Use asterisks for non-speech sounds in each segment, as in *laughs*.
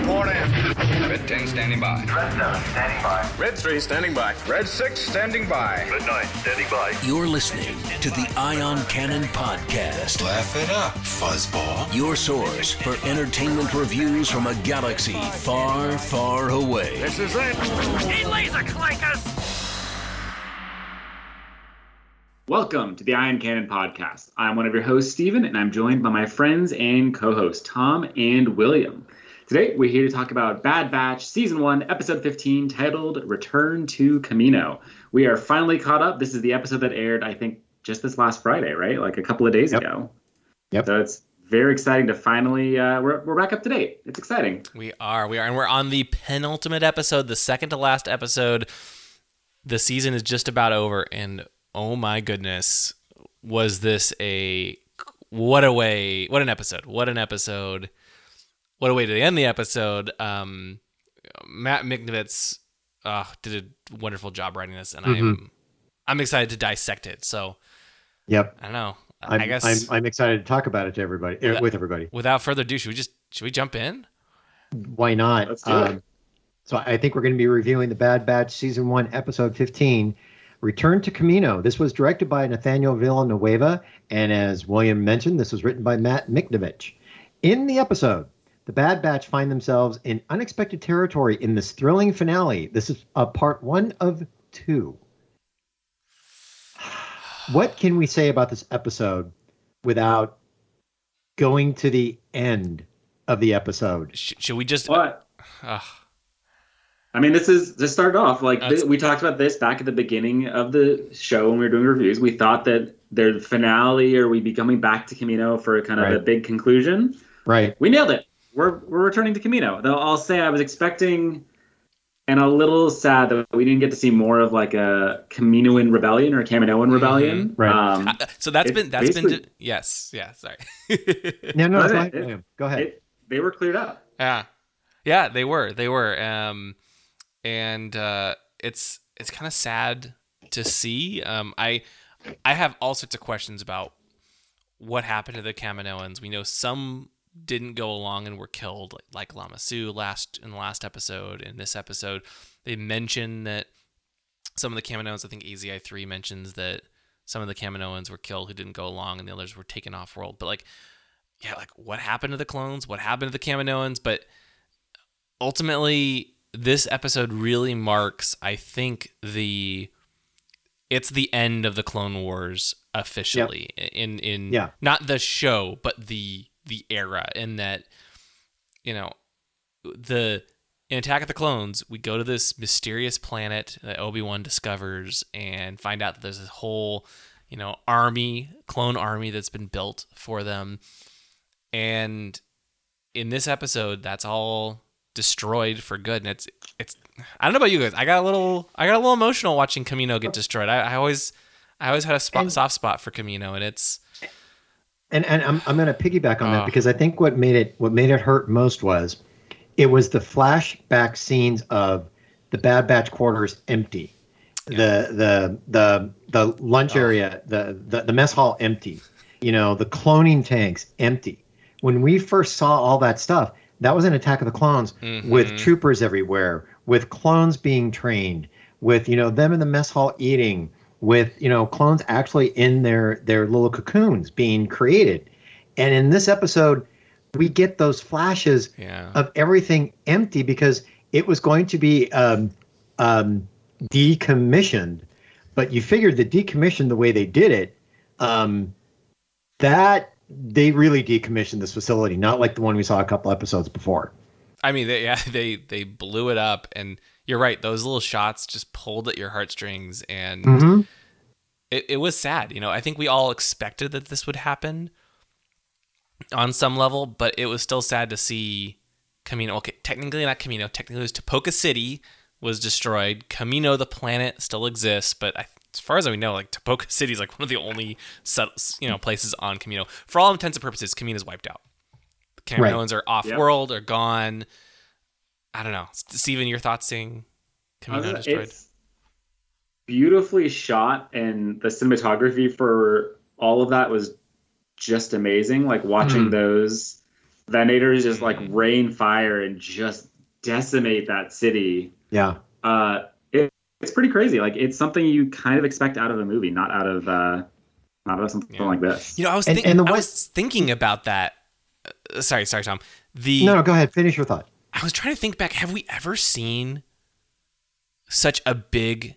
report in. Red 10 standing by. Red 7 standing by. Red 3 standing by. Red 6 standing by. Red 9 standing by. You're listening to the Ion Cannon Podcast, Laugh it up, fuzzball. your source for entertainment reviews from a galaxy far, far away. This is it. He laser clankers! Welcome to the Ion Cannon Podcast. I'm one of your hosts, Steven, and I'm joined by my friends and co hosts, Tom and William. Today, we're here to talk about Bad Batch Season 1, Episode 15, titled Return to Kamino. We are finally caught up. This is the episode that aired, I think, just this last Friday, right? Like a couple of days Yep. ago. Yep. So it's very exciting to finally, uh, we're, we're back up to date. It's exciting. We are. We are. And we're on the penultimate episode, the second to last episode. The season is just about over. And oh my goodness, was this a. What a way. What an episode. What an episode. What a way to end the episode. Um, Matt Michnovetz uh, did a wonderful job writing this. And I'm, I'm excited to dissect it. So Yep. I don't know. I'm, I guess I'm, I'm excited to talk about it to everybody, er, Yeah. with everybody. without further ado, should we just. Should we jump in? Why not? Um, Let's do it. So I think we're going to be reviewing the Bad Batch Season 1, Episode 15, Return to Kamino. This was directed by Nathaniel Villanueva, and as William mentioned, this was written by Matt Michnovetz. In the episode, the Bad Batch find themselves in unexpected territory in this thrilling finale. This is a part one of two. *sighs* What can we say about this episode without going to the end of the episode? Sh- should we just. what? Uh, ugh. I mean, this is to start off. Like That's- th- we talked about this back at the beginning of the show when we were doing reviews. We thought that their finale, or we'd be coming back to Kamino for kind of a big conclusion. Right. We nailed it. We're we're returning to Kamino. Though I'll say I was expecting, and a little sad that we didn't get to see more of like a Kaminoan rebellion or a Kaminoan rebellion. Right. Um, Uh, so that's been that's been basically- yes yeah sorry *laughs* No, no, Go go ahead. ahead. Go ahead. it, they were cleared up. yeah yeah they were they were um and uh it's it's kind of sad to see um I I have all sorts of questions about what happened to the Kaminoans we know some didn't go along and were killed like, like Lama Su last in the last episode in this episode they mention that some of the Kaminoans I think AZI 3 mentions that some of the Kaminoans were killed who didn't go along and the others were taken off world but like yeah, like what happened to the clones? What happened to the Kaminoans? But ultimately, this episode really marks, I think, the it's the end of the Clone Wars officially in in Yeah. not the show, but the the era. In that, you know, the in Attack of the Clones, we go to this mysterious planet that Obi Wan discovers and find out that there's this whole, you know, army, clone army that's been built for them. And in this episode, that's all destroyed for good. And it's it's I don't know about you guys. I got a little I got a little emotional watching Kamino get destroyed. I, I always I always had a spot, soft spot for Kamino, and it's and and I'm I'm going to piggyback on Oh. that because I think what made it what made it hurt most was it was the flashback scenes of the Bad Batch quarters empty, the the the the lunch Oh. area, the, the the mess hall empty, you know, the cloning tanks empty. When we first saw all that stuff, that was an Attack of the Clones with Mhm. troopers everywhere, with clones being trained, with you know them in the mess hall eating, with you know clones actually in their their little cocoons being created. And in this episode, we get those flashes yeah. of everything empty because it was going to be um, um, decommissioned. But you figured the decommission the way they did it, um, that they really decommissioned this facility, not like the one we saw a couple episodes before. I mean, they, *laughs* yeah, they they blew it up, and you're right. Those little shots just pulled at your heartstrings, and Mhm. it, it was sad. You know, I think we all expected that this would happen on some level, but it was still sad to see Kamino. Okay, technically not Kamino. Technically, it was Tipoca City was destroyed. Kamino, the planet, still exists, but I, as far as we know, like Tipoca *laughs* City is like one of the only you know places on Kamino. For all intents and purposes, Kamino is wiped out. The Right. Are off Yep. world, are gone. I don't know, S- Steven, your thoughts seeing Kamino Uh, destroyed? It's beautifully shot, and the cinematography for all of that was just amazing. Like watching Mhm. those Venators just like Mhm. rain fire and just decimate that city. Yeah. Uh, it, it's pretty crazy. Like it's something you kind of expect out of a movie, not out of uh, not out of something Yeah. like this. You know, I was And- think- and the I was thinking about that. Uh, sorry, sorry, Tom. The No, no, go ahead. Finish your thought. I was trying to think back. Have we ever seen such a big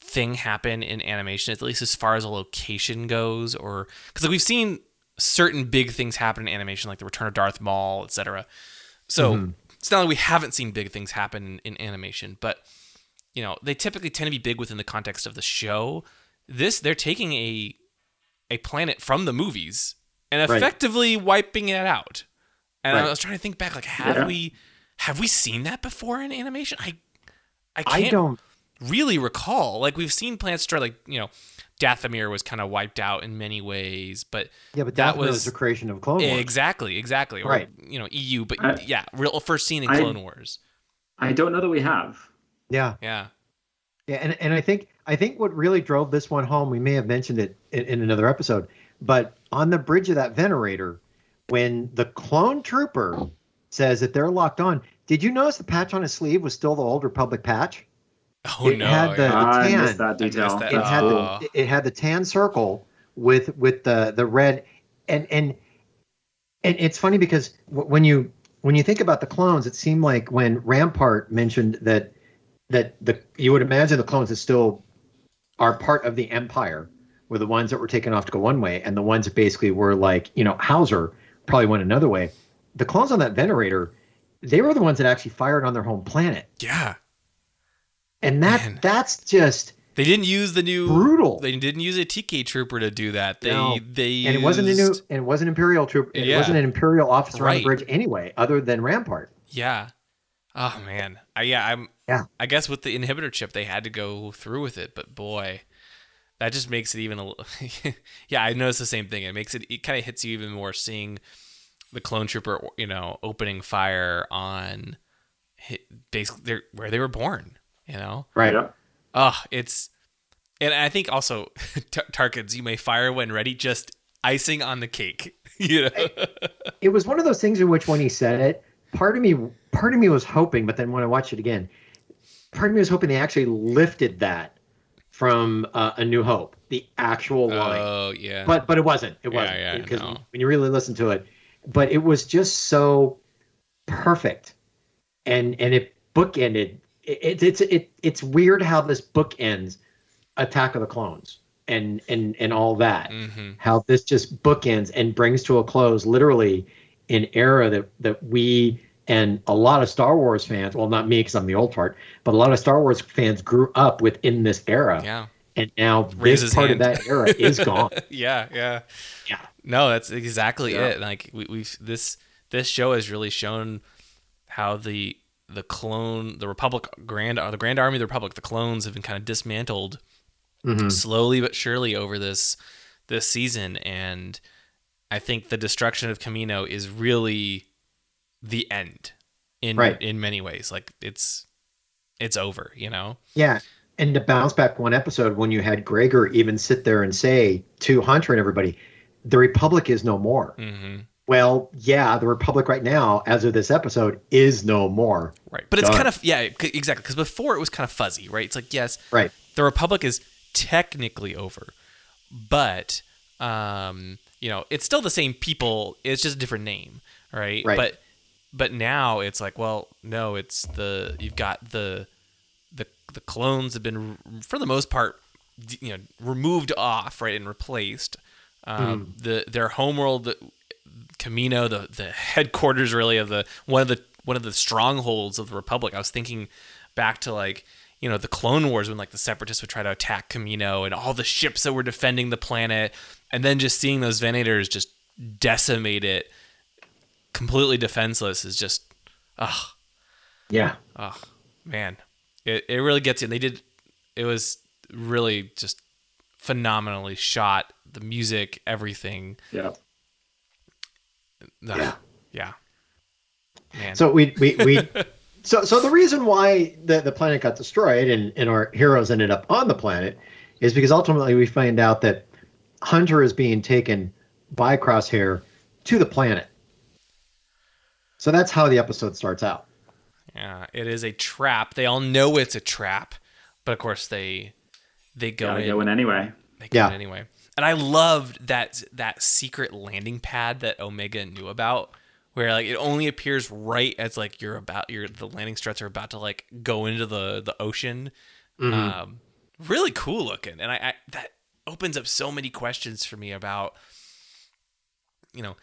thing happen in animation, at least as far as a location goes, or because like we've seen certain big things happen in animation, like the Return of Darth Maul, etc. So mm-hmm. it's not like we haven't seen big things happen in, in animation, but you know they typically tend to be big within the context of the show. This they're taking a a planet from the movies and Right. effectively wiping it out. And I was trying to think back, like, have Yeah. we have we seen that before in animation? I I I can't don't. really recall. Like we've seen Planet Destroy, like you know, Dathomir was kind of wiped out in many ways, but Yeah, but that that was was- the creation of Clone Wars. exactly, exactly, or, Right. You know, EU, but I- yeah, real first seen in I- Clone Wars. I don't know that we have. Yeah. Yeah, Yeah, and, and I think I think what really drove this one home, we may have mentioned it in, in another episode, but on the bridge of that Venator, when the clone trooper says that they're locked on, did you notice the patch on his sleeve was still the old Republic patch? Oh It no, had the- yeah. I tan. missed that detail. that. It had Oh. the it had the tan circle with with the the red, and and and it's funny because when you when you think about the clones, it seemed like when Rampart mentioned that that the you would imagine the clones that still are part of the Empire were the ones that were taken off to go one way, and the ones that basically were like you know Howzer probably went another way. The clones on that Venator, they were the ones that actually fired on their home planet, yeah. and that Man. that's just They didn't use the new brutal. They didn't use a TK trooper to do that. They No. they and it wasn't a new and it wasn't imperial troop it Yeah. wasn't an imperial officer on the bridge anyway other than rampart Yeah. Oh man. I, yeah, I'm Yeah. I guess with the inhibitor chip they had to go through with it, but boy, that just makes it even a little *laughs* Yeah, I noticed the same thing. It makes it it kind of hits you even more seeing the clone trooper, you know, opening fire on hit, basically their, where they were born, you know? right Yeah. Oh, it's and I think also *laughs* T- Tarkins, you may fire when ready, just icing on the cake. *laughs* You know? it was one of those things in which when he said it part of me part of me was hoping but then when i watched it again part of me was hoping they actually lifted that from uh, a new hope the actual line Oh yeah. but but it wasn't it wasn't yeah, because no. when you really listen to it but it was just so perfect and and it bookended it, it, it's it it's weird how this book ends attack of the clones and and and all that hmm how this just bookends and brings to a close literally an era that that we and a lot of Star Wars fans, well, not me because I'm the old part, but a lot of Star Wars fans grew up within this era, Yeah. and now Raise this part hand. of that era is *laughs* gone. yeah, yeah. Yeah. No, that's exactly Yeah. it. Like we, we've this this show has really shown how the the clone the Republic Grand uh, the Grand Army of the Republic the clones have been kind of dismantled Mhm. slowly but surely over this this season and I think the destruction of Kamino is really the end in Right. in many ways like it's it's over you know Yeah. And to bounce back one episode when you had Gregor even sit there and say to Hunter and everybody, the Republic is no more. hmm Well, yeah, the Republic right now, as of this episode, is no more. right but it's kind of yeah exactly because before it was kind of fuzzy right it's like yes Right. the republic is technically over but um you know it's still the same people it's just a different name right, Right. but but now it's like well no it's the you've got the the the clones have been for the most part you know removed off right and replaced um the their homeworld Kamino, the the headquarters really of the one of the one of the strongholds of the Republic. I was thinking back to like you know the Clone Wars when like the Separatists would try to attack Kamino and all the ships that were defending the planet, and then just seeing those Venators just decimate it, completely defenseless, is just ah Yeah. oh man, it it really gets you. And they did it was really just phenomenally shot. The music, everything. Yeah. Ugh, Yeah. yeah. Man. So we we, we *laughs* so so the reason why the, the planet got destroyed and, and our heroes ended up on the planet is because ultimately we find out that Hunter is being taken by Crosshair to the planet. So that's how the episode starts out. Yeah, it is a trap. They all know it's a trap, but of course they they go Gotta in. go in anyway. They go Yeah. in anyway. And I loved that that secret landing pad that Omega knew about, where like it only appears right as like you're about you're the landing struts are about to like go into the the ocean. Um, really cool looking, and I, I that opens up so many questions for me about you know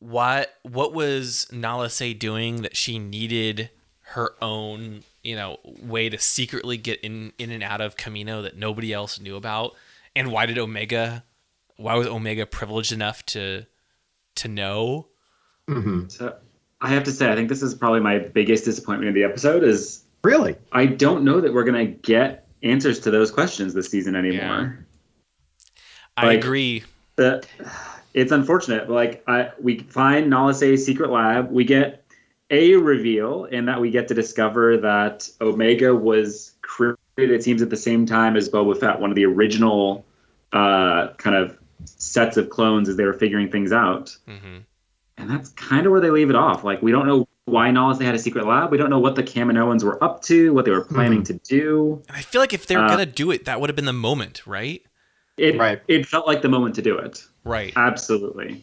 what what was Nala Se doing that she needed her own you know way to secretly get in in and out of Kamino that nobody else knew about and why did Omega why was Omega privileged enough to to know So I have to say, I think this is probably my biggest disappointment in the episode. Is Really? I don't know that we're gonna get answers to those questions this season anymore. I Like- agree Uh, it's unfortunate. Like I, we find Nala Se's secret lab. We get a reveal in that we get to discover that Omega was created. It seems at the same time as Boba Fett, one of the original uh, kind of sets of clones as they were figuring things out. Mhm. And that's kind of where they leave it off. Like we don't know why Nala Se had a secret lab. We don't know what the Kaminoans were up to, what they were planning to do. and I feel like if they were Uh, gonna do it that would have been the moment right It Right. it felt like the moment to do it. right Absolutely.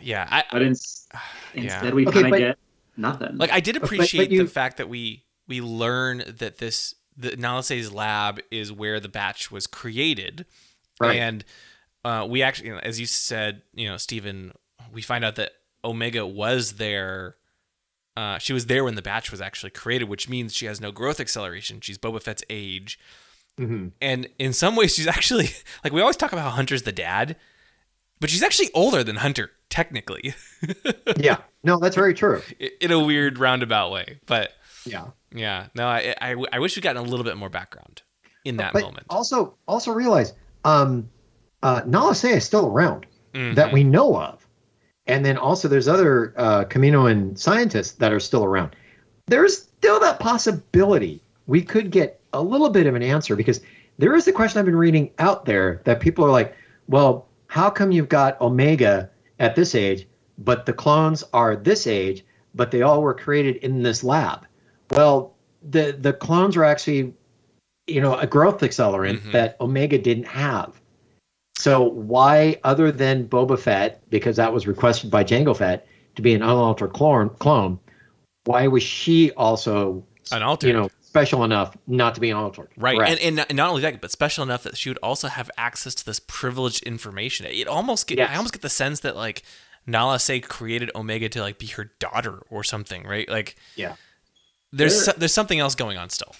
Yeah I But in, *sighs* Yeah. instead, we Okay, kind of but- get nothing. like I did but appreciate you- the fact that we we learn that this the Nala Se's lab is where the batch was created, Right. and uh, we actually, you know, as you said, you know, Steven, we find out that Omega was there. Uh, she was there when the batch was actually created, which means she has no growth acceleration. She's Boba Fett's age, Mhm. and in some ways, she's actually *laughs* like we always talk about how Hunter's the dad, but she's actually older than Hunter technically, *laughs* Yeah. No, that's very true. in a weird roundabout way. But Yeah. yeah, no, I, I, I wish we'd gotten a little bit more background in that but moment. also also realize um uh Nala Se is still around Mhm. that we know of. And then also there's other uh Caminoan scientists that are still around. There's still that possibility we could get a little bit of an answer because there is the question I've been reading out there that people are like, well, how come you've got Omega at this age, but the clones are this age, but they all were created in this lab? Well, the the clones were actually, you know, a growth accelerant Mhm. that Omega didn't have. So why, other than Boba Fett, because that was requested by Jango Fett to be an unaltered clone, clone, why was she also, Unaltered. you know, special enough not to be unaltered? Right, Correct. and, and not- not only that, but special enough that she would also have access to this privileged information. It almost get, Yes. I almost get the sense that like Nala Se created Omega to like be her daughter or something, right? Like yeah, there's Sure. so, there's something else going on still.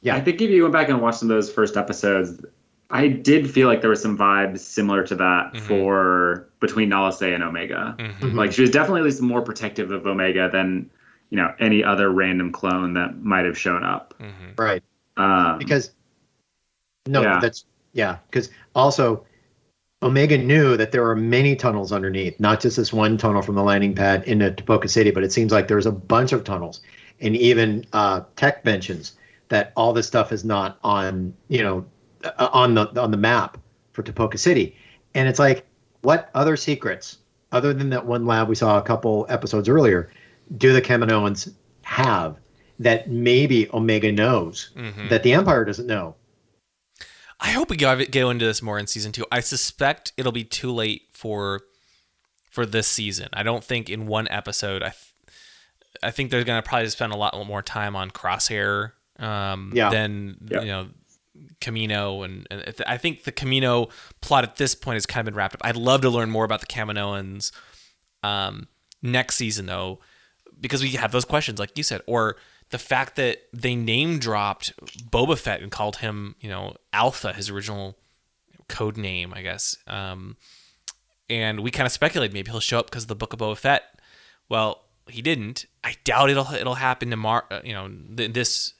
yeah, I think if you went back and watched some of those first episodes, I did feel like there were some vibes similar to that Mhm. for between Nala Se and Omega. Mhm. Like she was definitely at least more protective of Omega than you know any other random clone that might have shown up. Mhm. right. Um, Because no, Yeah. that's yeah. Because also, Omega knew that there are many tunnels underneath, not just this one tunnel from the landing pad into Tipoca City, but it seems like there's a bunch of tunnels and even uh, tech mentions that all this stuff is not on you know uh, on the on the map for Tipoca City, and it's like what other secrets other than that one lab we saw a couple episodes earlier do the Kaminoans have that maybe Omega knows Mhm. that the Empire doesn't know? I hope we go go into this more in season two. I suspect it'll be too late for for this season. I don't think in one episode. I th- I think they're gonna probably spend a lot more time on Crosshair um, Yeah. than Yeah. you know Kamino, and, and if- I think the Kamino plot at this point has kind of been wrapped up. I'd love to learn more about the Kaminoans um, next season though, because we have those questions, like you said, or the fact that they name dropped Boba Fett and called him, you know, Alpha, his original code name, I guess. Um, and we kind of speculated maybe he'll show up because of the Book of Boba Fett. Well, he didn't. I doubt it'll it'll happen tomorrow. Uh, you know, th- this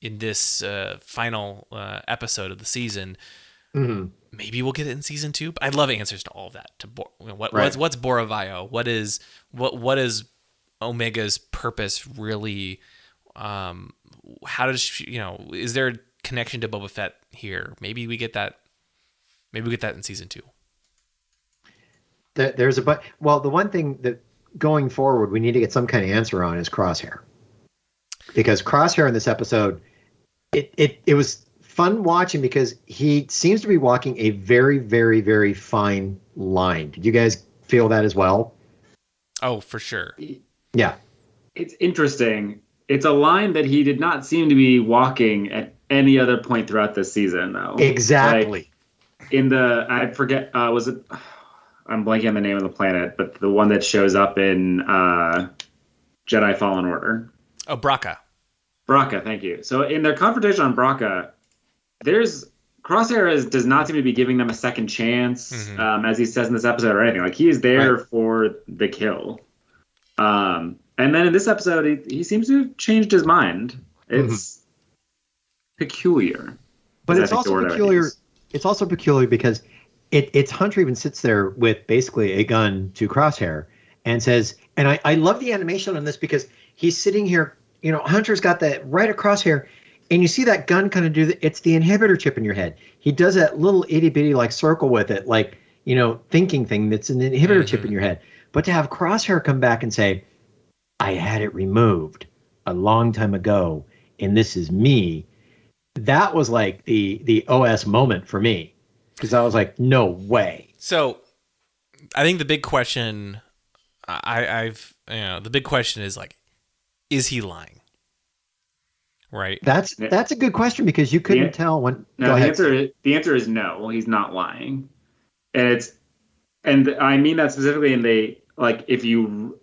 in this uh, final uh, episode of the season. Mm-hmm. Maybe we'll get it in season two. But I'd love answers to all of that. To you know, what Right. what's what's Boravio? What is what what is Omega's purpose really? Um, how does she, you know? Is there a connection to Boba Fett here? Maybe we get that. Maybe we get that in season two. There- There's a but. Well, the one thing that going forward we need to get some kind of answer on is Crosshair, because Crosshair in this episode, it it it was fun watching because he seems to be walking a very very very fine line. Did you guys feel that as well? Oh, for sure. Yeah. It's interesting. It's a line that he did not seem to be walking at any other point throughout this season, though. Exactly. Like, in the I forget uh, was it *sighs* I'm blanking on the name of the planet, but the one that shows up in uh, Jedi Fallen Order. Oh, Bracca. Bracca, thank you. So in their confrontation on Bracca, there's Crosshair is, does not seem to be giving them a second chance, Mhm. um, as he says in this episode or anything. Like he is there Right. for the kill. Um, and then in this episode, he, he seems to have changed his mind. It's peculiar. But it's also word I would peculiar. It's also peculiar because it, it's Hunter even sits there with basically a gun to Crosshair and says, and I, I love the animation on this because he's sitting here, you know, Hunter's got that right across here, and you see that gun kind of do the, it's the inhibitor chip in your head. He does that little itty bitty like circle with it, like, you know, thinking thing that's an inhibitor chip Mhm. in your head. But to have Crosshair come back and say, I had it removed a long time ago, and this is me that was like the the OS moment for me because I was like, no way. So, I think the big question, I, I've, you know, the big question is like, is he lying? Right. That's that's a good question because you couldn't Yeah. tell when. No, the answer is, the answer is no. He's not lying, and it's and I mean that specifically in the like if you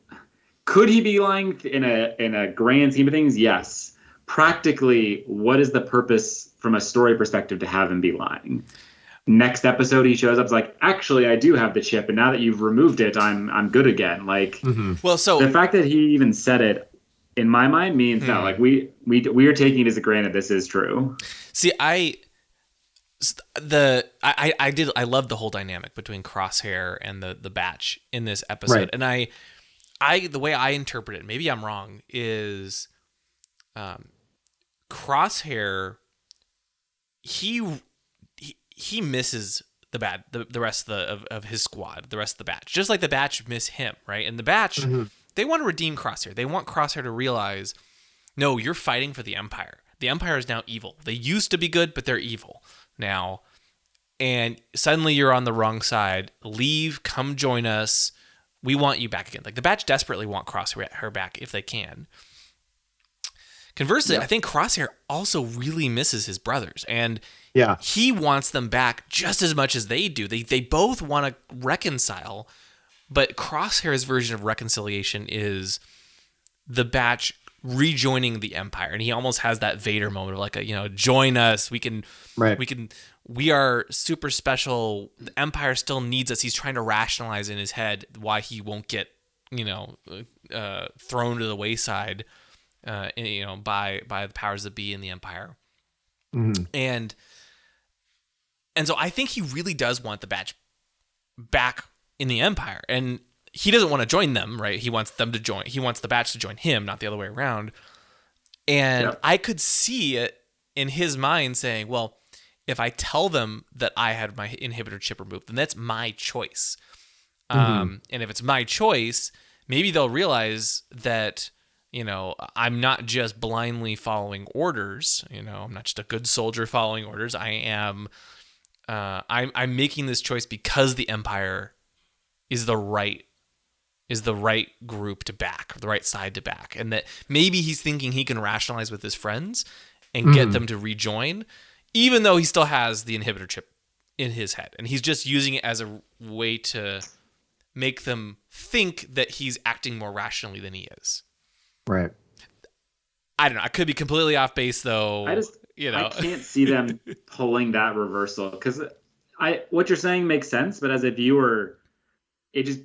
could he be lying in a in a grand scheme of things? Yes. Practically, what is the purpose from a story perspective to have him be lying? Next episode, he shows up it's like, actually, I do have the chip, and now that you've removed it, I'm I'm good again. Like mm-hmm. Well, so the fact that he even said it, in my mind, means no. Hmm. Like we we we are taking it as a granted this is true. See, I st- the I I did I love the whole dynamic between Crosshair and the the Batch in this episode, Right. and I I the way I interpret it, maybe I'm wrong, is um Crosshair he he, he misses the bad the, the rest of the of, of his squad, the rest of the batch. Just like the batch miss him, right? And the batch Mhm. they want to redeem Crosshair. They want Crosshair to realize, no, you're fighting for the Empire. The Empire is now evil. They used to be good, but they're evil now. And suddenly you're on the wrong side. Leave, come join us. We want you back again. Like the batch desperately want Crosshair back if they can. Conversely, I think Crosshair also really misses his brothers, and Yeah. he wants them back just as much as they do. They they both want to reconcile, but Crosshair's version of reconciliation is the batch rejoining the empire, and he almost has that Vader moment of like a you know join us. We can Right. we can we are super special. The empire still needs us. He's trying to rationalize in his head why he won't get you know uh, thrown to the wayside. Uh, you know, by by the powers that be in the empire, Mhm. and and so I think he really does want the batch back in the empire, and he doesn't want to join them, right? He wants them to join. He wants the batch to join him, not the other way around. And Yep. I could see it in his mind saying, "Well, if I tell them that I had my inhibitor chip removed, then that's my choice. Um, and if it's my choice, maybe they'll realize that." you know, I'm not just blindly following orders. You know, I'm not just a good soldier following orders. I am, uh, I'm, I'm making this choice because the empire is the right, is the right group to back, the right side to back, and that maybe he's thinking he can rationalize with his friends and get hmm. them to rejoin, even though he still has the inhibitor chip in his head, and he's just using it as a way to make them think that he's acting more rationally than he is. Right. I don't know. I could be completely off base though. I just you know. I can't *laughs* see them pulling that reversal because I what you're saying makes sense, but as a viewer, it just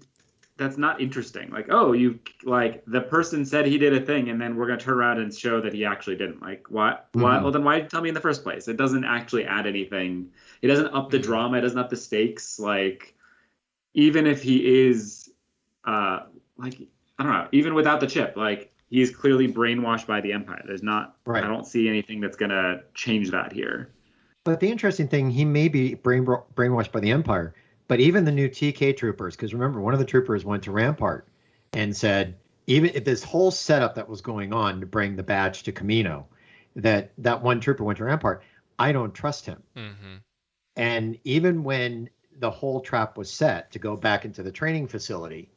that's not interesting. Like, oh, you like the person said he did a thing, and then we're gonna turn around and show that he actually didn't. Like, what? What? Mhm. Well, then why tell me in the first place? It doesn't actually add anything. It doesn't up the Mhm. drama. It doesn't up the stakes. Like, even if he is, uh, like I don't know, even without the chip, like he's clearly brainwashed by the empire. There's not. Right. I don't see anything that's gonna change that here. But the interesting thing, he may be brain brainwashed by the Empire, but even the new TK troopers, because remember, one of the troopers went to Rampart, and said, even if this whole setup that was going on to bring the badge to Kamino, that that one trooper went to Rampart, I don't trust him. Mm-hmm. And even when the whole trap was set to go back into the training facility,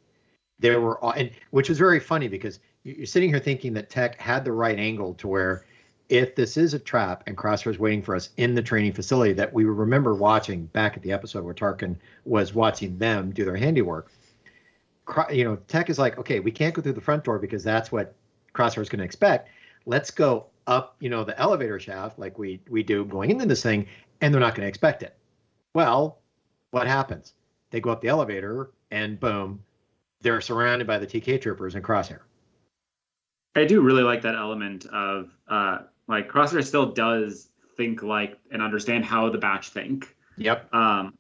there were and which was very funny because you're sitting here thinking that Tech had the right angle to where if this is a trap and Crosshair is waiting for us in the training facility that we remember watching back at the episode where Tarkin was watching them do their handiwork. You know, Tech is like, okay, we can't go through the front door because that's what Crosshair is going to expect. Let's go up, you know, the elevator shaft like we we do going into this thing, and they're not going to expect it. Well, what happens? They go up the elevator, and boom, they're surrounded by the TK troopers and Crosshair. I do really like that element of uh, like Crosshair still does think like and understand how the batch think. Yep. Um,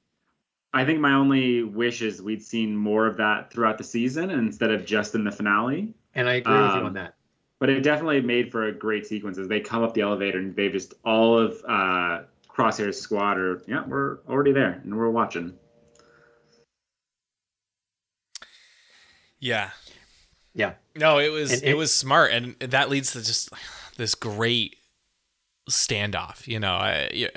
I think my only wish is we'd seen more of that throughout the season instead of just in the finale. And I agree um, with you Um, on that. But it definitely made for a great sequence as they come up the elevator and they just all of uh, Crosshair's squad are yeah we're already there and we're watching. Yeah. Yeah. No, it was And it, it- was smart, and that leads to just this great standoff. You know, I, you,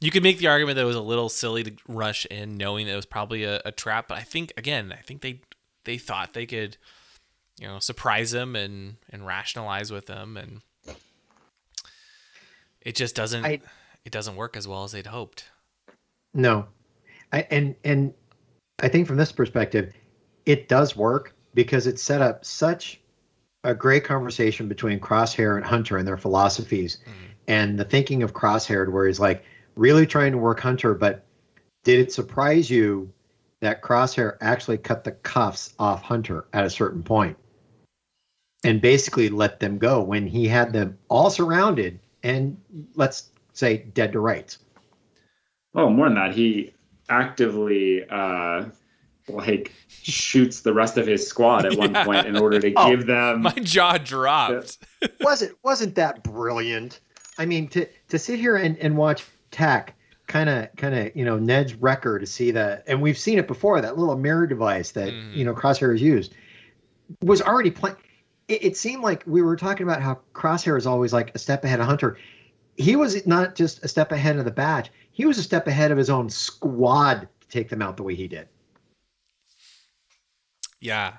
you could make the argument that it was a little silly to rush in, knowing that it was probably a, a trap. But I think again, I think they they thought they could, you know, surprise him and and rationalize with him, and it just doesn't I- it doesn't work as well as they'd hoped. No, I, and and I think from this perspective, it does work because it set up such a great conversation between Crosshair and Hunter and their philosophies, mm-hmm. And the thinking of Crosshair, where he's like really trying to work Hunter, but did it surprise you that Crosshair actually cut the cuffs off Hunter at a certain point, and basically let them go when he had them all surrounded and let's say dead to rights. Oh, more than that, he actively uh, like shoots the rest of his squad at one *laughs* Yeah. point in order to Oh, give them. My jaw dropped. wasn't wasn't that brilliant? I mean, to to sit here and, and watch Tech kind of kind of you know Ned's wrecker to see that, and we've seen it before. That little mirror device that mm-hmm. you know Crosshair has used was already playing. It, it seemed like we were talking about how Crosshair is always like a step ahead of Hunter. He was not just a step ahead of the batch; he was a step ahead of his own squad to take them out the way he did. Yeah.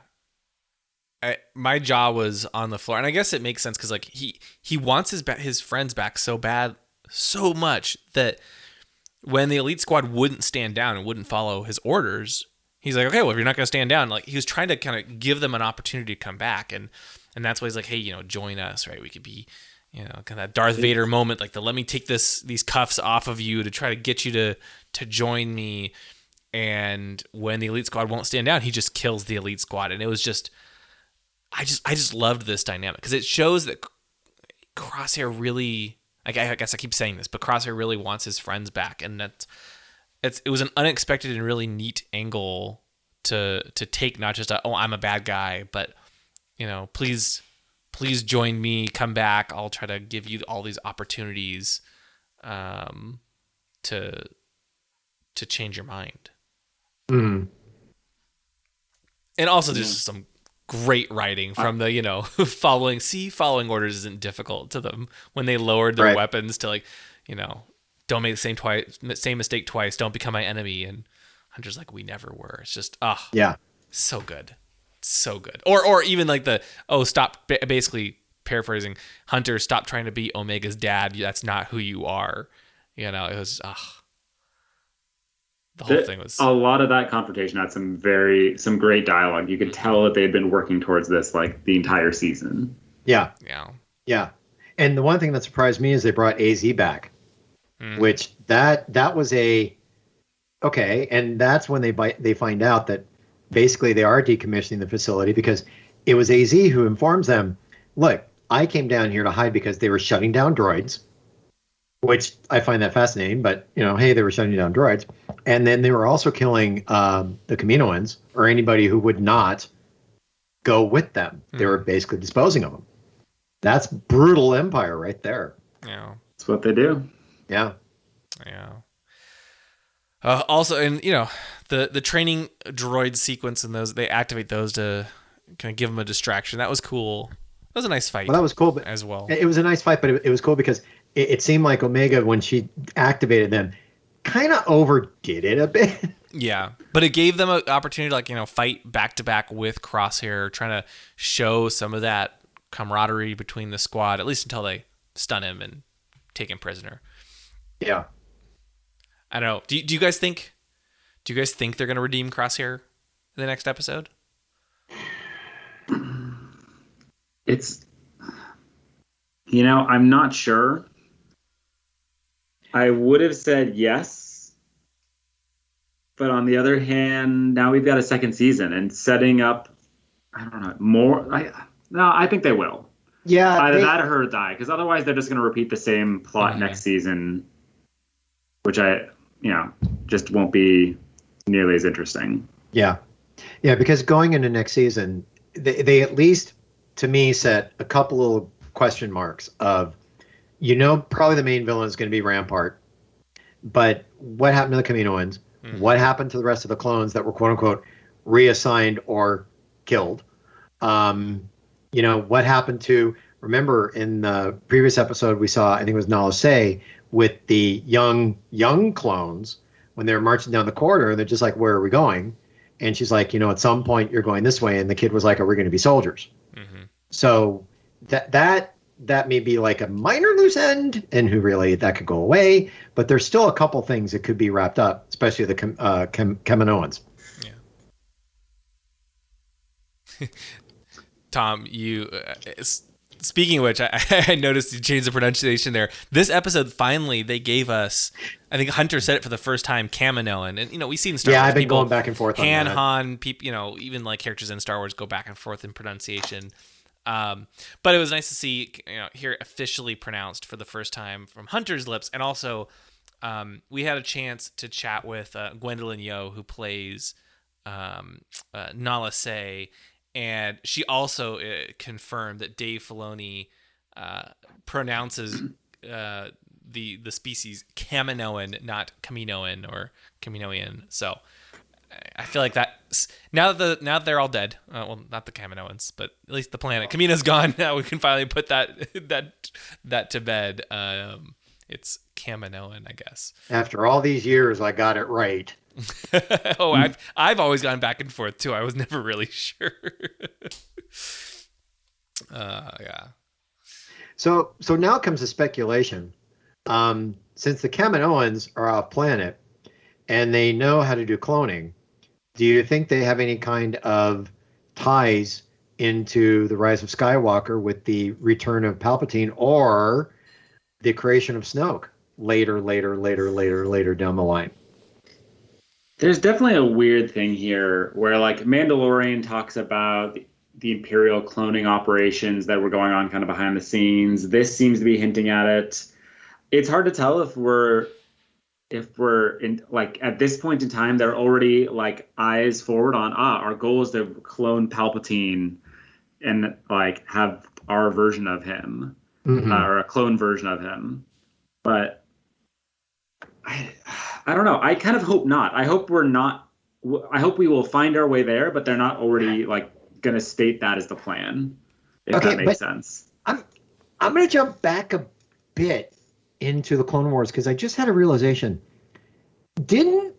I, my jaw was on the floor, and I guess it makes sense because like he he wants his ba- his friends back so bad, so much that when the elite squad wouldn't stand down and wouldn't follow his orders, he's like, okay, well if you're not to stand down, like he was trying to kind of give them an opportunity to come back, and and that's why he's like, hey, you know, join us, right? We could be, you know, kind of that Darth Vader moment, like the let me take this these cuffs off of you to try to get you to to join me. And when the elite squad won't stand down, he just kills the elite squad, and it was just. I just I just loved this dynamic because it shows that Crosshair really like I guess I keep saying this, but Crosshair really wants his friends back, and that's it's it was an unexpected and really neat angle to to take. Not just a, oh I'm a bad guy, but you know please please join me, come back. I'll try to give you all these opportunities um, to to change your mind. Mm. and also there's just some great writing from the you know *laughs* following see following orders isn't difficult to them when they lowered their Right. weapons to like you know don't make the same twice same mistake twice don't become my enemy. And hunter's like we never were. It's just ah Yeah. so good so good. Or or even like the oh stop basically paraphrasing hunter stop trying to be omega's dad. That's not who you are. You know it was ah the whole Th- thing was a lot of that confrontation had some very some great dialogue. You could tell that they'd been working towards this like the entire season. Yeah. yeah Yeah, and the one thing that surprised me is they brought Az back, Mm. which that that was a okay, and that's when they bite, they find out that basically they are decommissioning the facility because it was Az who informs them, look, I came down here to hide because they were shutting down droids, which I find that fascinating. But you know, hey, they were shutting down droids, and then they were also killing um, the Kaminoans or anybody who would not go with them. They were basically disposing of them. That's brutal empire right there. yeah That's what they do. Yeah. Yeah. Uh, also, and you know, the the training droid sequence and those they activate those to kind of give them a distraction. That was cool. That was a nice fight Well, that was cool, but as well. it was a nice fight. But it, it was cool because it, it seemed like Omega when she activated them, kind of overdid it a bit. Yeah, but it gave them an opportunity to like you know fight back to back with Crosshair, trying to show some of that camaraderie between the squad, at least until they stun him and take him prisoner. yeah. I don't know. Do you, do you guys think? Do you guys think they're gonna redeem Crosshair in the next episode? It's, you know, I'm not sure. I would have said yes, but on the other hand, now we've got a second season and setting up. I don't know more. I no, I think they will. Yeah. Either they- that or her die, because otherwise they're just going to repeat the same plot Mhm. next season, which I, you know, just won't be nearly as interesting. Yeah. Yeah, because going into next season, they, they at least, to me, set a couple of question marks of, you know, probably the main villain is going to be Rampart, but what happened to the Kaminoans? What happened to the rest of the clones that were quote unquote reassigned or killed? Um, you know, what happened to, remember in the previous episode, we saw, I think it was Nala Se, with the young, young clones when they were marching down the corridor, and they're just like, where are we going? And she's like, you know, at some point you're going this way. And the kid was like, are we going to be soldiers? So that, that, that may be like a minor loose end and who really that could go away, but there's still a couple things that could be wrapped up, especially the uh, Kam- Kaminoans. Yeah. *laughs* Tom, you. Uh, speaking of which, I, *laughs* I noticed you changed the pronunciation there. This episode, finally, they gave us. I think Hunter said it for the first time, Kaminoan, and you know we've seen Star Yeah, Wars I've been people, going back and forth on Han, that. Han, people, you know, even like characters in Star Wars go back and forth in pronunciation. Um, but it was nice to see, you know, hear officially pronounced for the first time from Hunter's lips, and also um, we had a chance to chat with uh, Gwendoline Yeo, who plays um, uh, Nala Se, and she also uh, confirmed that Dave Filoni uh, pronounces uh, the the species Kaminoan, not Kaminoan or Kaminoan. So I feel like that now that the now that they're all dead, uh, well, not the Kaminoans, but at least the planet Kamino's gone. *laughs* Now we can finally put that *laughs* that that to bed. Um, it's Kaminoan, I guess. After all these years, I got it right. *laughs* oh, I've I've always gone back and forth too. I was never really sure. uh, yeah. So so now comes the speculation. Um, since the Kaminoans are off planet and they know how to do cloning, do you think they have any kind of ties into the rise of Skywalker with the return of Palpatine or the creation of Snoke later, later, later, later, later down the line? There's definitely a weird thing here where like Mandalorian talks about the, Imperial cloning operations that were going on kind of behind the scenes. This seems to be hinting at it. It's hard to tell if we're if we're in like at this point in time they're already like eyes forward on ah our goal is to clone Palpatine and like have our version of him Mhm. uh, or a clone version of him. But I, I don't know. I kind of hope not. I hope we're not. i hope we will find our way there, but they're not already like going to state that as the plan. If Okay, that makes sense. I'm I'm going to jump back a bit into the Clone Wars because I just had a realization. Didn't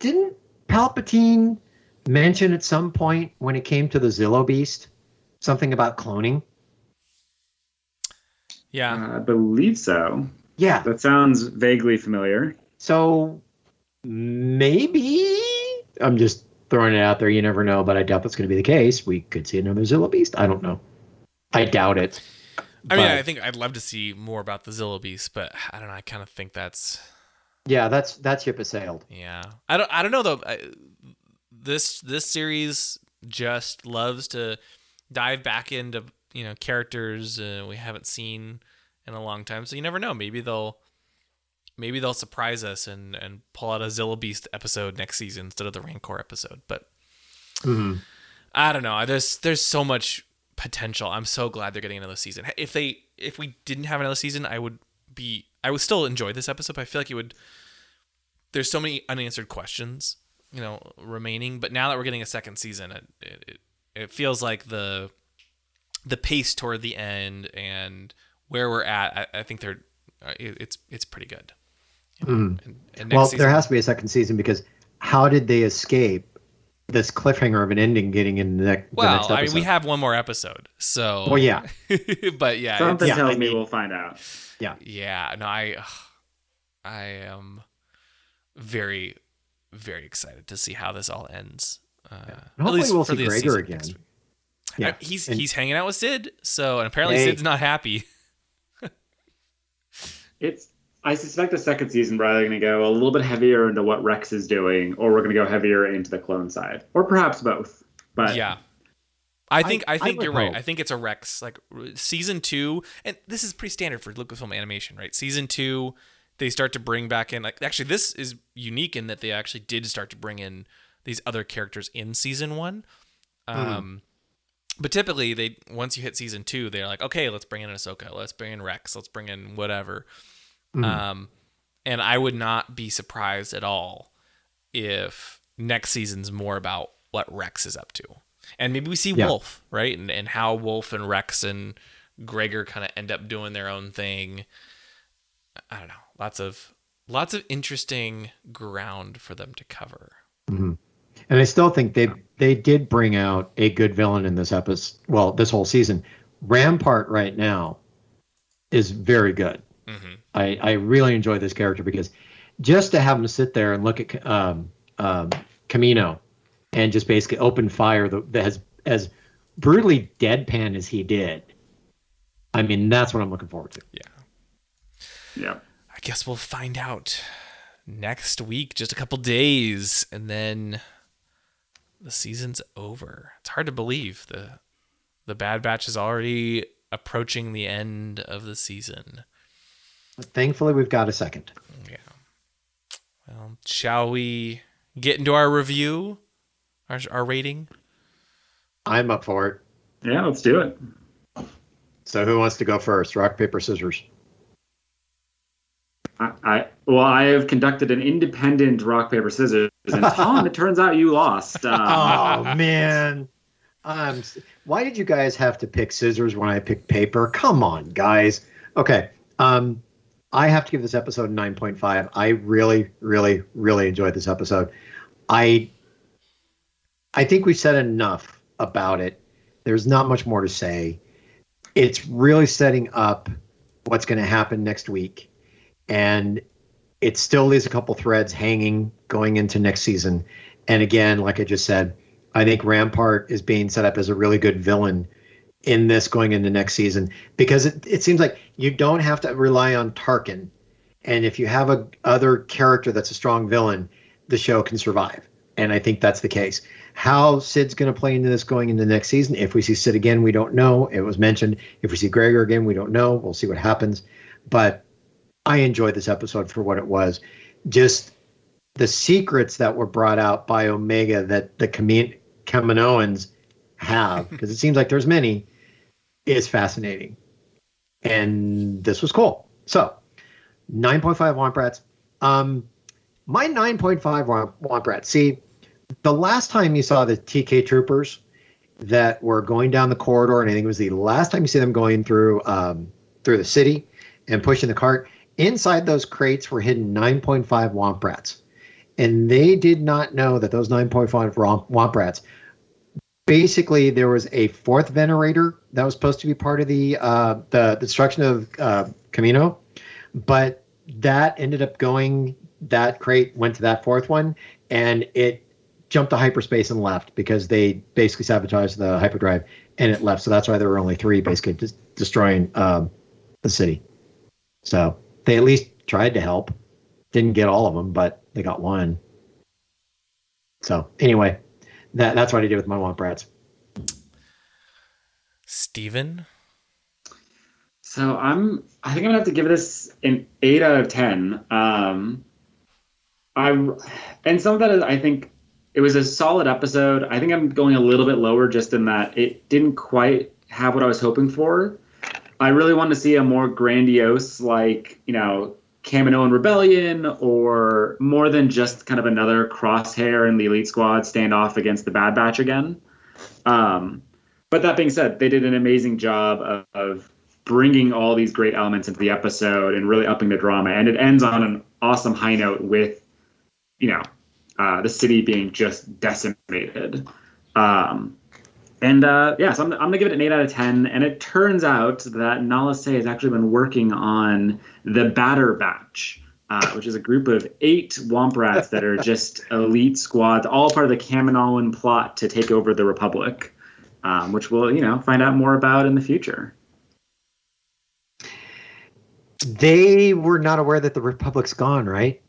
didn't Palpatine mention at some point when it came to the Zillo Beast something about cloning? Yeah. Uh, I believe so. Yeah. That sounds vaguely familiar. So maybe I'm just throwing it out there. You never know, but I doubt that's going to be the case. We could see another Zillo Beast. I don't know. I doubt it. I mean, I think I'd love to see more about the Zillo Beast, but I don't know. I kind of think that's Yeah, that's that ship has sailed. yeah. I don't. I don't know though. I, this this series just loves to dive back into you know characters uh, we haven't seen in a long time. So you never know. Maybe they'll maybe they'll surprise us and and pull out a Zillo Beast episode next season instead of the Rancor episode. But Mhm. I don't know. There's there's so much potential. I'm so glad they're getting another season. If they if we didn't have another season, I would be I would still enjoy this episode. But I feel like it would. There's so many unanswered questions, you know, remaining. But now that we're getting a second season, it it, it feels like the the pace toward the end and where we're at. I, I think they're uh, it, it's it's pretty good. You know, and- and next Well, season- there has to be a second season because how did they escape this cliffhanger of an ending getting in the, ne- the next episode? I mean, we have one more episode, so. Well, yeah. *laughs* but yeah, Something it's- tells I me we'll find out. yeah. yeah. No, I, I am very, very excited to see how this all ends. Uh, And hopefully we'll see this Gregor again. Yeah. Uh, he's And- he's hanging out with Cid, so and apparently Hey. Cid's not happy. *laughs* It's. I suspect the second season we're either going to go a little bit heavier into what Rex is doing, or we're going to go heavier into the clone side, or perhaps both. But yeah. I think I, I think would you're right. I think it's a Rex like season two, and this is pretty standard for Lucasfilm animation, right? Season two, they start to bring back in like actually this is unique in that they actually did start to bring in these other characters in season one. Um, but typically they once you hit season two, they're like, okay, let's bring in Ahsoka, let's bring in Rex, let's bring in whatever. Mm. Um, and I would not be surprised at all if next season's more about what Rex is up to. And maybe we see Yeah. Wolf, right? And and how Wolf and Rex and Gregor kind of end up doing their own thing. I don't know. Lots of lots of interesting ground for them to cover. Mm-hmm. And I still think they they did bring out a good villain in this episode. Well, this whole season, Rampart right now is very good. Mm-hmm. I I really enjoy this character because just to have him sit there and look at um, um, Kamino and just basically open fire the, that has as brutally deadpan as he did. I mean, that's what I'm looking forward to. Yeah. Yeah, I guess we'll find out next week, just a couple days, and then the season's over. It's hard to believe the the Bad Batch is already approaching the end of the season. But thankfully, we've got a second. Yeah. Well, shall we get into our review, our our rating? I'm up for it. yeah. Let's do it. So, who wants to go first? Rock, paper, scissors. I, I well, I have conducted an independent rock paper scissors, and *laughs* Tom, it turns out you lost. Um, Oh *laughs* man. Um, why did you guys have to pick scissors when I picked paper? Come on, guys. Okay. Um, I have to give this episode 9.5. I really, really, really enjoyed this episode. I I think we've said enough about it. There's not much more to say. It's really setting up what's going to happen next week. And it still leaves a couple threads hanging going into next season. And again, like I just said, I think Rampart is being set up as a really good villain in this going into next season because it, it seems like you don't have to rely on Tarkin. And if you have a other character that's a strong villain, the show can survive. And I think that's the case. How Cid's going to play into this going into next season, if we see Sid again, we don't know. It was mentioned. If we see Gregor again, we don't know. We'll see what happens. But I enjoyed this episode for what it was. Just the secrets that were brought out by Omega that the Kami- Kaminoans have, because it seems like there's many, is fascinating. And this was cool. So, 9.5 Womp Rats. Um, my 9.5 Womp, Womp Rats. See, the last time you saw the TK troopers that were going down the corridor, and I think it was the last time you see them going through um, through the city and pushing the cart. Inside those crates were hidden 9.5 Womp Rats and they did not know that those 9.5 romp, womp rats basically there was a fourth Venator that was supposed to be part of the uh, the, destruction of uh, Kamino but that ended up going that crate went to that fourth one and it jumped to hyperspace and left because they basically sabotaged the hyperdrive and it left. So that's why there were only three basically just destroying um, the city. So they at least tried to help. Didn't get all of them, but they got one. So anyway, that that's what I did with my Womp Rats. Steven? So I'm. I think I'm gonna have to give this an eight out of ten. Um, I and some of that is I think it was a solid episode. I think I'm going a little bit lower just in that it didn't quite have what I was hoping for. I really wanted to see a more grandiose, like you know, Kaminoan rebellion, or more than just kind of another crosshair in the elite squad standoff against the Bad Batch again. Um, but that being said, they did an amazing job of, of bringing all these great elements into the episode and really upping the drama. And it ends on an awesome high note with, you know, uh, the city being just decimated. Um, and uh, yeah, so I'm, I'm gonna give it an eight out of ten. And it turns out that Nala Se has actually been working on the Batter Batch, uh, which is a group of eight Womp Rats that are *laughs* just elite squads, all part of the Kaminoan plot to take over the Republic, um, which we'll you know find out more about in the future. They were not aware that the Republic's gone, right?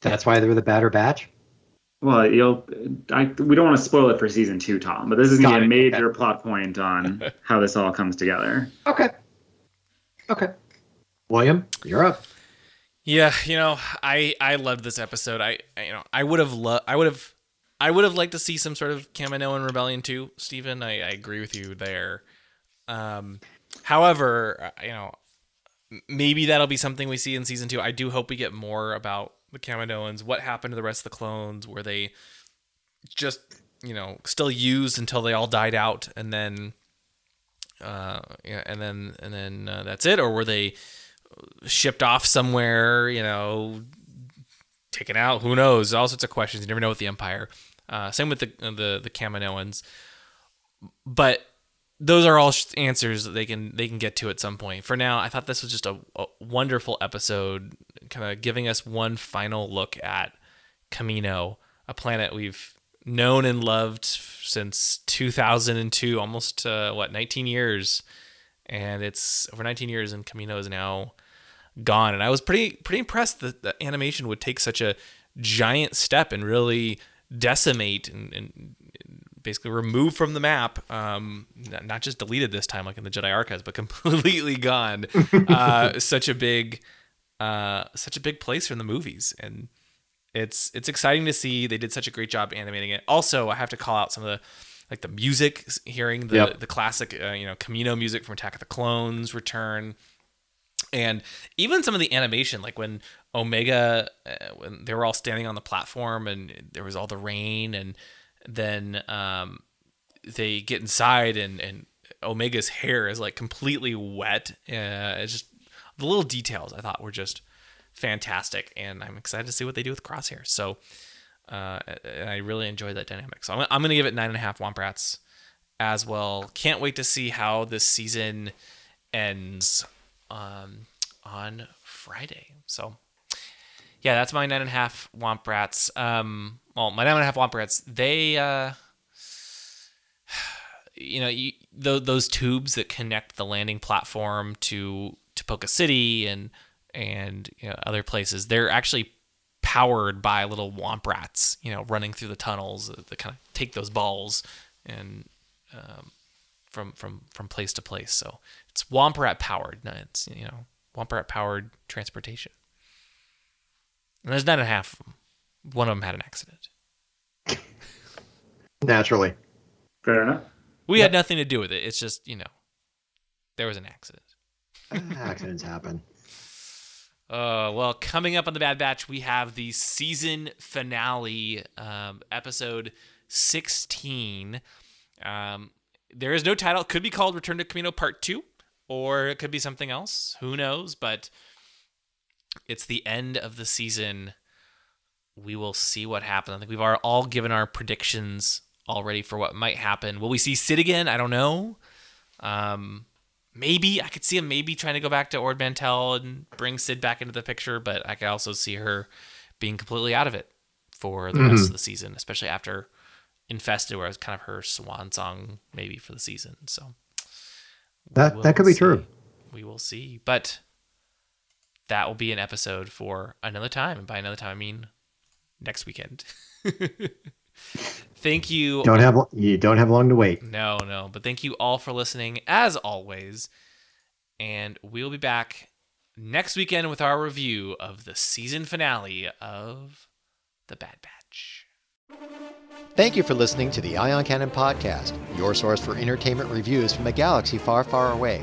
That's why they were the batter batch. Well, you'll. I, we don't want to spoil it for season two, Tom, but this is going to be a it, major plot point on *laughs* how this all comes together. Okay. Okay. William, you're up. Yeah, you know, I I loved this episode. I I- you know I would have loved I would have I would have liked to see some sort of Kaminoan rebellion too, Steven. I, I agree with you there. Um, however, uh, you know, maybe that'll be something we see in season two. I do hope we get more about the Kaminoans. What happened to the rest of the clones? Were they just you know still used until they all died out, and then uh, and then and then uh, that's it, or were they shipped off somewhere, you know, taken out. Who knows? All sorts of questions. You never know with the Empire. Uh, same with the the the Kaminoans. But those are all answers that they can they can get to at some point. For now, I thought this was just a, a wonderful episode, kind of giving us one final look at Kamino, a planet we've known and loved since 2002, almost uh, what 19 years, and it's over 19 years, and Kamino is now gone. And I was pretty pretty impressed that the animation would take such a giant step and really decimate and, and basically removed from the map, um, not just deleted this time like in the Jedi Archives, but *laughs* completely gone. *laughs* uh, such a big, uh, such a big place from the movies, and it's it's exciting to see they did such a great job animating it. Also, I have to call out some of the like the music, hearing the Yep. the classic uh, you know Kamino music from Attack of the Clones return and even some of the animation like when omega uh, when they were all standing on the platform and there was all the rain and then um, they get inside and and omega's hair is like completely wet uh, it's just the little details i thought were just fantastic and i'm excited to see what they do with crosshair so uh, i really enjoyed that dynamic so i'm, I'm gonna give it nine and a half womp rats as well can't wait to see how this season ends um, on Friday. So, yeah, that's my nine and a half Womp Rats. Um, well, my nine and a half Womp Rats, they, uh, *sighs* you know, you, th- those tubes that connect the landing platform to Tipoca City and and you know, other places, they're actually powered by little Womp Rats, you know, running through the tunnels that, kind of take those balls and um, from from from place to place. So it's Womp Rat powered. It's you know Womp Rat powered transportation. And there's nine and a half of them. One of them had an accident. Naturally. Fair enough. We had nothing to do with it. It's just you know there was an accident. Accidents happen. Uh, well, coming up on the Bad Batch, we have the season finale, um, episode 16. Um, there is no title. It could be called Return to Kamino Part 2, or it could be something else. Who knows? But it's the end of the season. We will see what happens. I think we've all- given our predictions already for what might happen. Will we see Cid again? I don't know. Um, maybe I could see him maybe trying to go back to Ord Mantell and bring Cid back into the picture, but I could also see her being completely out of it for the rest of the season, especially after Infested, where it's kind of her swan song maybe for the season. So That- that could be see. true. We will see, but that will be an episode for another time, and by another time I mean next weekend. *laughs* Thank you Don't have you don't have long to wait. no, no. But thank you all for listening, as always. And we'll be back next weekend with our review of the season finale of The Bad Batch. Thank you for listening to the Ion Cannon Podcast, your source for entertainment reviews from a galaxy far, far away.